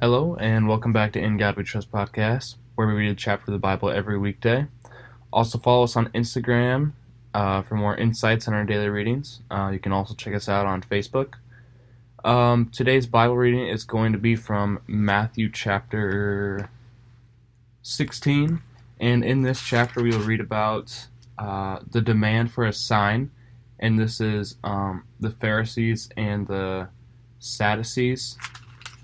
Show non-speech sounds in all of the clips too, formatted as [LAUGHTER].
Hello, and welcome back to In God We Trust podcast, where we read a chapter of the Bible every weekday. Also, follow us on Instagram uh, for more insights on our daily readings. Uh, you can also check us out on Facebook. Um, today's Bible reading is going to be from Matthew chapter 16, and in this chapter, we will read about uh, the demand for a sign, and this is um, the Pharisees and the Sadducees.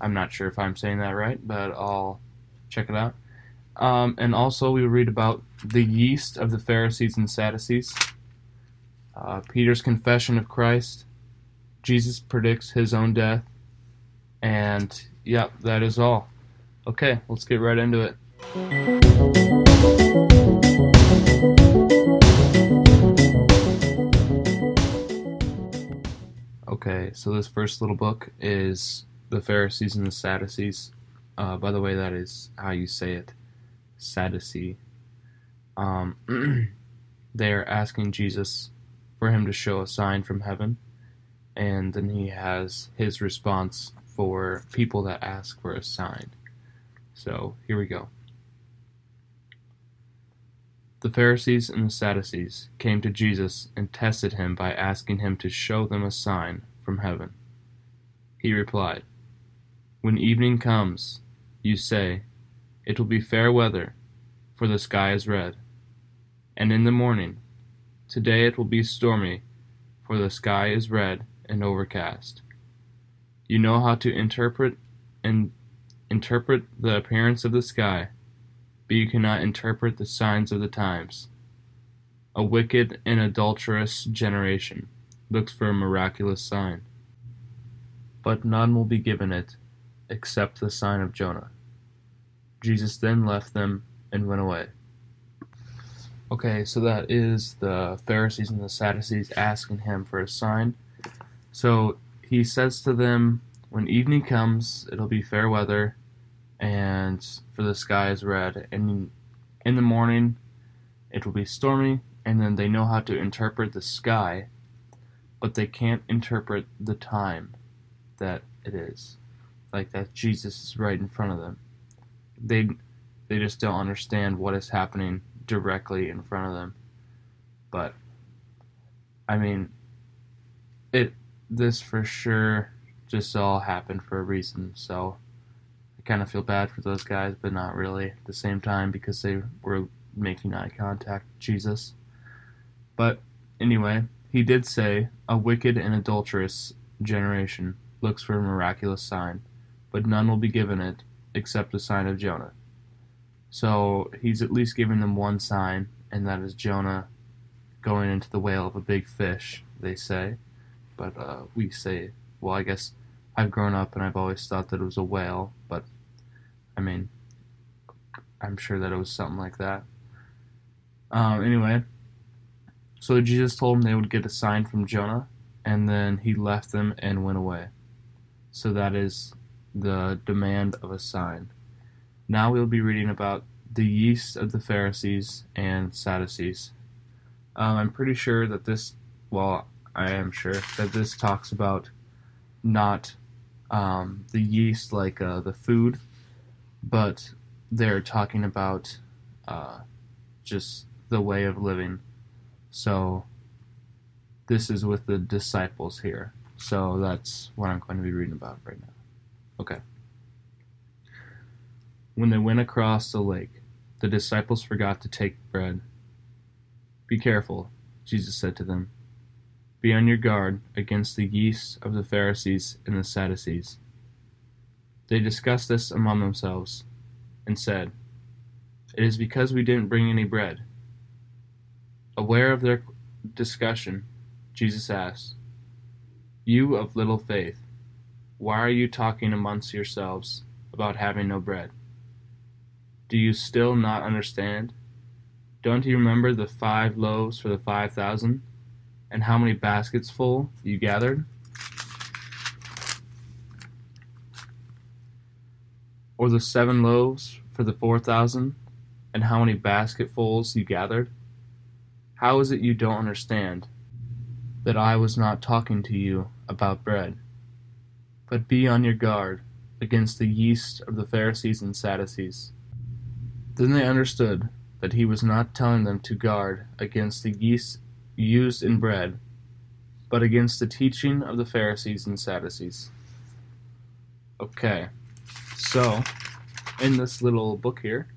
I'm not sure if I'm saying that right, but I'll check it out. Um, and also, we read about the yeast of the Pharisees and Sadducees, uh, Peter's confession of Christ, Jesus predicts his own death, and yeah, that is all. Okay, let's get right into it. Okay, so this first little book is the Pharisees and the Sadducees. Uh, by the way, that is how you say it, Sadducee. Um, [CLEARS THROAT] they are asking Jesus for him to show a sign from heaven, and then he has his response for people that ask for a sign. So here we go. The Pharisees and the Sadducees came to Jesus and tested him by asking him to show them a sign from heaven. He replied, when evening comes, you say, It will be fair weather, for the sky is red. And in the morning, Today it will be stormy, for the sky is red and overcast. You know how to interpret and interpret the appearance of the sky, but you cannot interpret the signs of the times. A wicked and adulterous generation looks for a miraculous sign, but none will be given it except the sign of Jonah. Jesus then left them and went away. Okay, so that is the Pharisees and the Sadducees asking him for a sign. So he says to them, When evening comes, it'll be fair weather, and for the sky is red. And in the morning, it will be stormy, and then they know how to interpret the sky, but they can't interpret the time that it is like that Jesus is right in front of them. They they just don't understand what is happening directly in front of them. But I mean it this for sure just all happened for a reason, so I kind of feel bad for those guys, but not really at the same time because they were making eye contact with Jesus. But anyway, he did say, A wicked and adulterous generation looks for a miraculous sign but none will be given it except the sign of Jonah. So he's at least giving them one sign, and that is Jonah going into the whale of a big fish, they say. But uh, we say, well, I guess I've grown up and I've always thought that it was a whale, but I mean, I'm sure that it was something like that. Um, anyway, so Jesus told them they would get a sign from Jonah, and then he left them and went away. So that is the demand of a sign. Now we'll be reading about the yeast of the Pharisees and Sadducees. Um, I'm pretty sure that this, well, I am sure that this talks about not um, the yeast like uh, the food, but they're talking about uh, just the way of living. So this is with the disciples here. So that's what I'm going to be reading about right now. Okay. When they went across the lake, the disciples forgot to take bread. Be careful, Jesus said to them. Be on your guard against the yeast of the Pharisees and the Sadducees. They discussed this among themselves and said, It is because we didn't bring any bread. Aware of their discussion, Jesus asked, You of little faith, why are you talking amongst yourselves about having no bread? Do you still not understand? Don't you remember the five loaves for the five thousand, and how many baskets full you gathered? Or the seven loaves for the four thousand, and how many basketfuls you gathered? How is it you don't understand that I was not talking to you about bread? But be on your guard, against the yeast of the Pharisees and Sadducees. Then they understood that he was not telling them to guard against the yeast used in bread, but against the teaching of the Pharisees and Sadducees. Okay, so in this little book here,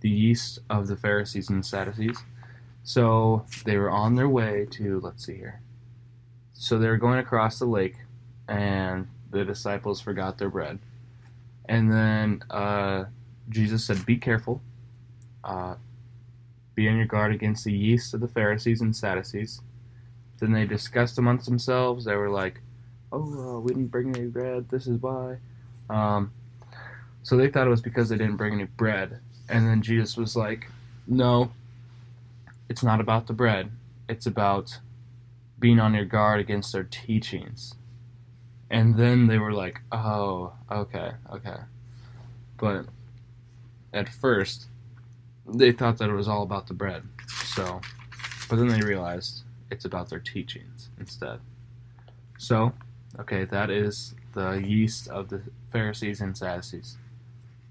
the yeast of the Pharisees and Sadducees. So they were on their way to, let's see here. So they were going across the lake, and the disciples forgot their bread. And then uh, Jesus said, Be careful. Uh, be on your guard against the yeast of the Pharisees and Sadducees. Then they discussed amongst themselves. They were like, Oh, uh, we didn't bring any bread. This is why. Um, so they thought it was because they didn't bring any bread. And then Jesus was like, No, it's not about the bread. It's about being on your guard against their teachings. And then they were like, Oh, okay, okay. But at first, they thought that it was all about the bread. So, but then they realized it's about their teachings instead. So, okay, that is the yeast of the Pharisees and Sadducees.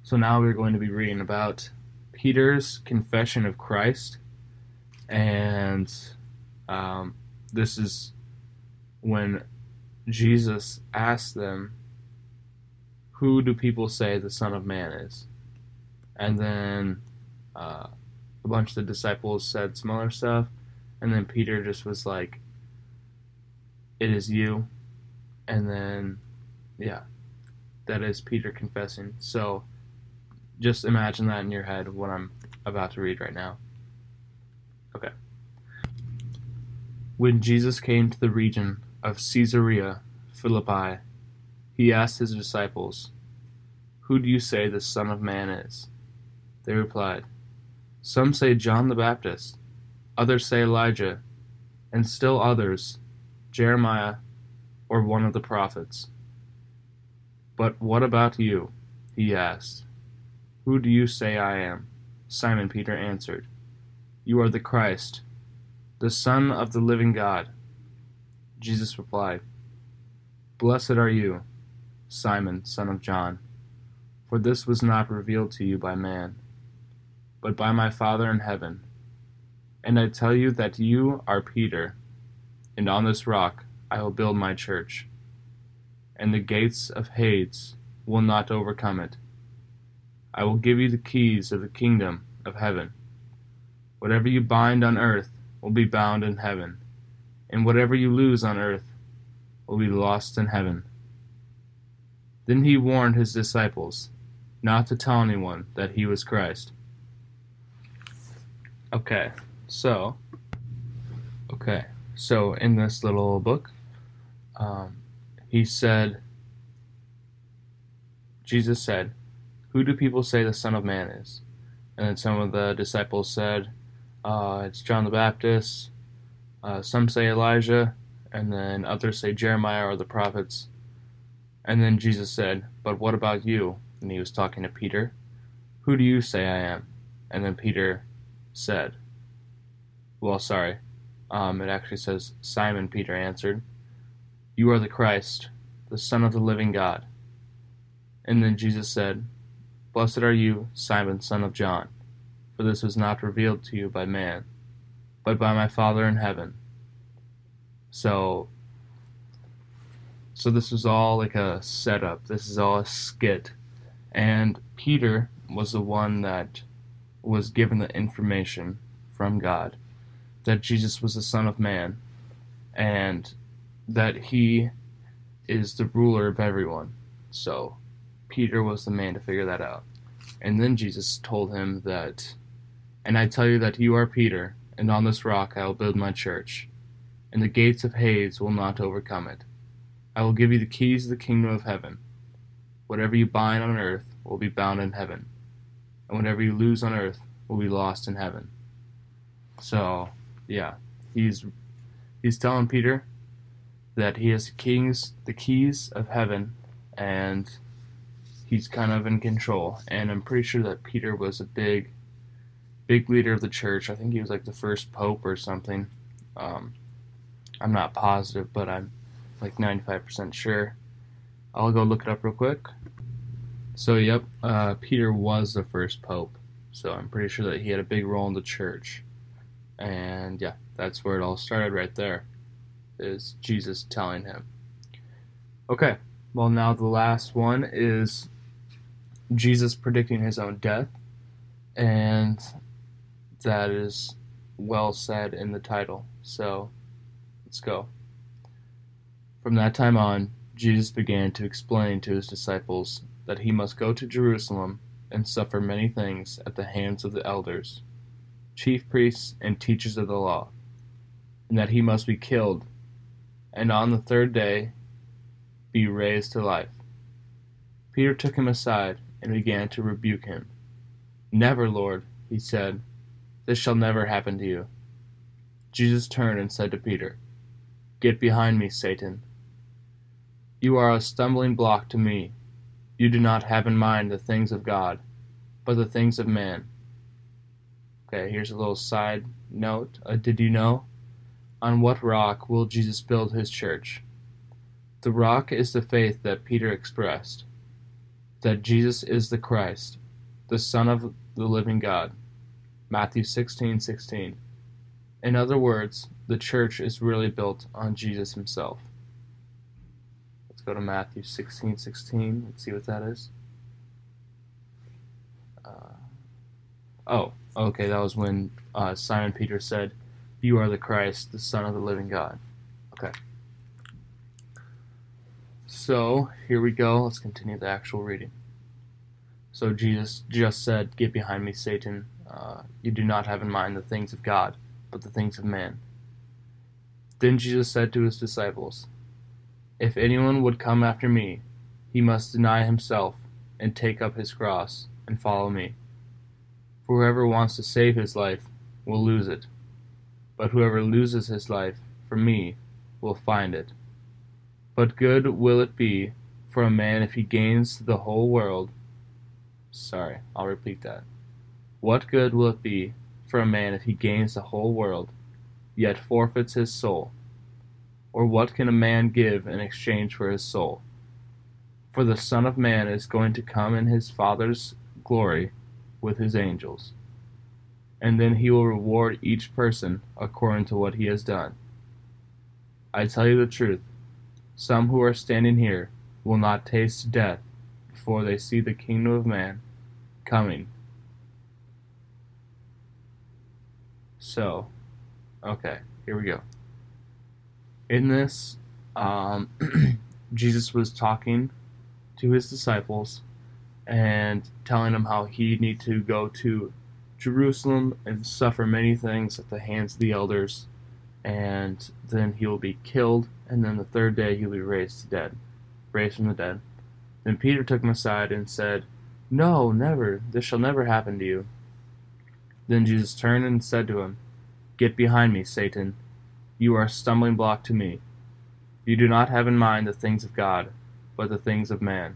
So now we're going to be reading about Peter's confession of Christ, and um, this is when Jesus asked them, Who do people say the Son of Man is? And then uh, a bunch of the disciples said other stuff, and then Peter just was like, It is you. And then, yeah, that is Peter confessing. So, just imagine that in your head what I'm about to read right now. Okay. When Jesus came to the region of Caesarea Philippi, he asked his disciples, Who do you say the Son of Man is? They replied, Some say John the Baptist, others say Elijah, and still others, Jeremiah or one of the prophets. But what about you? He asked. Who do you say I am? Simon Peter answered, You are the Christ, the Son of the living God. Jesus replied, Blessed are you, Simon, son of John, for this was not revealed to you by man, but by my Father in heaven. And I tell you that you are Peter, and on this rock I will build my church, and the gates of Hades will not overcome it. I will give you the keys of the kingdom of heaven. Whatever you bind on earth will be bound in heaven, and whatever you lose on earth will be lost in heaven. Then he warned his disciples not to tell anyone that he was Christ. Okay, so, okay, so in this little book, um, he said, Jesus said, who do people say the Son of Man is? And then some of the disciples said, uh, It's John the Baptist. Uh, some say Elijah. And then others say Jeremiah or the prophets. And then Jesus said, But what about you? And he was talking to Peter. Who do you say I am? And then Peter said, Well, sorry. Um, it actually says, Simon Peter answered, You are the Christ, the Son of the living God. And then Jesus said, Blessed are you, Simon, son of John, for this was not revealed to you by man, but by my Father in heaven. So, so this was all like a setup. This is all a skit, and Peter was the one that was given the information from God that Jesus was the Son of Man, and that he is the ruler of everyone. So Peter was the man to figure that out. And then Jesus told him that, And I tell you that you are Peter, and on this rock I will build my church, and the gates of Hades will not overcome it. I will give you the keys of the kingdom of heaven. Whatever you bind on earth will be bound in heaven, and whatever you lose on earth will be lost in heaven. So, yeah, he's he's telling Peter that he has the kings the keys of heaven and he's kind of in control. And I'm pretty sure that Peter was a big, big leader of the church. I think he was like the first pope or something. Um, I'm not positive, but I'm like 95% sure. I'll go look it up real quick. So, yep, uh, Peter was the first pope. So, I'm pretty sure that he had a big role in the church. And yeah, that's where it all started right there. Is Jesus telling him. Okay, well, now the last one is Jesus predicting his own death. And that is well said in the title. So, let's go. From that time on, Jesus began to explain to his disciples that he must go to Jerusalem and suffer many things at the hands of the elders, chief priests, and teachers of the law, and that he must be killed, and on the third day be raised to life. Peter took him aside and began to rebuke him. Never, Lord, he said, this shall never happen to you. Jesus turned and said to Peter, Get behind me, Satan. You are a stumbling block to me you do not have in mind the things of God, but the things of man. Okay, here's a little side note. Uh, did you know? On what rock will Jesus build his church? The rock is the faith that Peter expressed that Jesus is the Christ, the Son of the living God. Matthew 16 16. In other words, the church is really built on Jesus himself Let's go to Matthew 16 16. Let's see what that is. Uh, oh, okay, that was when uh, Simon Peter said, You are the Christ, the Son of the living God. Okay. So, here we go. Let's continue the actual reading. So, Jesus just said, Get behind me, Satan. Uh, you do not have in mind the things of God, but the things of man. Then Jesus said to his disciples, if anyone would come after me, he must deny himself, and take up his cross, and follow me. For whoever wants to save his life will lose it, but whoever loses his life for me will find it. But good will it be for a man if he gains the whole world. Sorry, I'll repeat that. What good will it be for a man if he gains the whole world, yet forfeits his soul? Or what can a man give in exchange for his soul? For the Son of Man is going to come in his Father's glory with his angels. And then he will reward each person according to what he has done. I tell you the truth, some who are standing here will not taste death before they see the kingdom of man coming. So, okay, here we go in this, um, [CLEARS THROAT] Jesus was talking to his disciples and telling them how he need to go to Jerusalem and suffer many things at the hands of the elders, and then he will be killed, and then the third day he will be raised to dead, raised from the dead. Then Peter took him aside and said, No, never, this shall never happen to you. Then Jesus turned and said to him, Get behind me, Satan you are a stumbling block to me. You do not have in mind the things of God, but the things of man.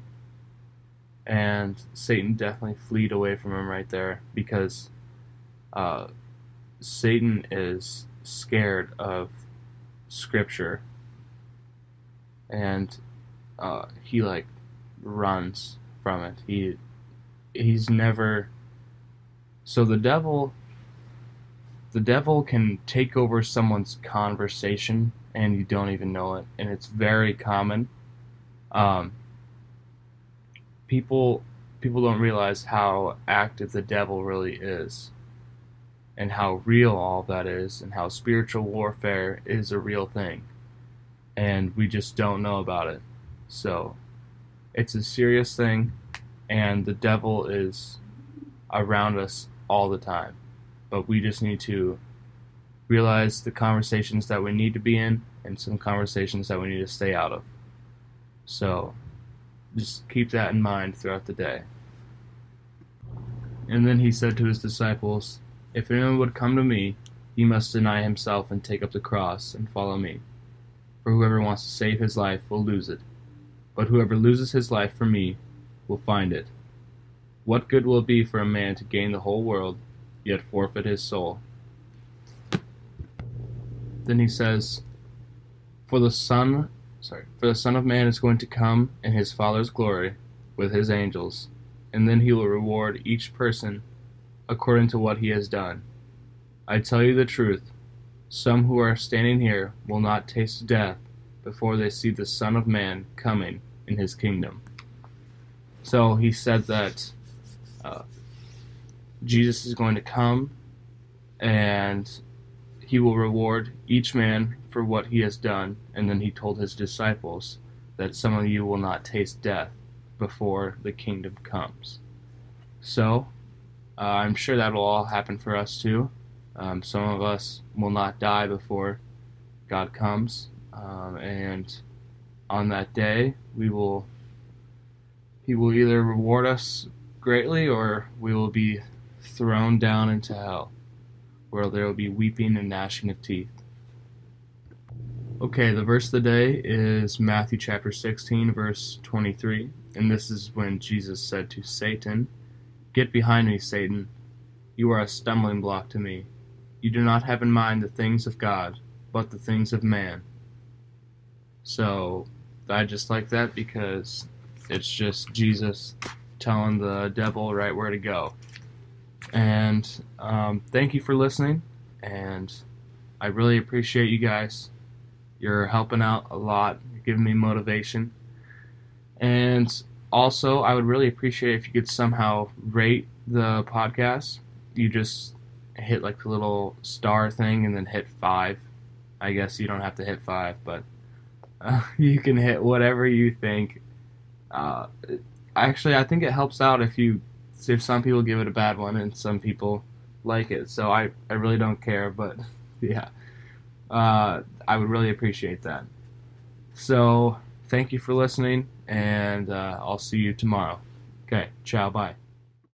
And Satan definitely fleed away from him right there because uh, Satan is scared of Scripture, and uh, he like runs from it. He he's never. So the devil the devil can take over someone's conversation and you don't even know it, and it's very common. Um, people people don't realize how active the devil really is, and how real all that is, and how spiritual warfare is a real thing, and we just don't know about it. So, it's a serious thing, and the devil is around us all the time but we just need to realize the conversations that we need to be in and some conversations that we need to stay out of. So just keep that in mind throughout the day. And then he said to his disciples, If anyone would come to me, he must deny himself and take up the cross and follow me. For whoever wants to save his life will lose it, but whoever loses his life for me will find it. What good will it be for a man to gain the whole world yet forfeit his soul. Then he says, For the Son sorry, for the Son of Man is going to come in his Father's glory with his angels, and then he will reward each person according to what he has done. I tell you the truth, some who are standing here will not taste death before they see the Son of Man coming in his kingdom. So he said that uh, Jesus is going to come and he will reward each man for what he has done. And then he told his disciples that some of you will not taste death before the kingdom comes. So, uh, I'm sure that will all happen for us too. Um, some of us will not die before God comes, um, and on that day, we will He will either reward us greatly, or we will be thrown down into hell, where there will be weeping and gnashing of teeth. Okay, the verse of the day is Matthew chapter 16, verse 23. And this is when Jesus said to Satan, Get behind me, Satan. You are a stumbling block to me. You do not have in mind the things of God, but the things of man. So, I just like that because it's just Jesus telling the devil right where to go. And um, thank you for listening. And I really appreciate you guys. You're helping out a lot, You're giving me motivation. And also, I would really appreciate if you could somehow rate the podcast. You just hit like the little star thing and then hit five. I guess you don't have to hit five, but uh, [LAUGHS] you can hit whatever you think. Uh, actually, I think it helps out if you if some people give it a bad one and some people like it. So I, I really don't care, but [LAUGHS] yeah uh, I would really appreciate that. So, thank you for listening, and uh, I'll see you tomorrow. Okay, ciao, bye.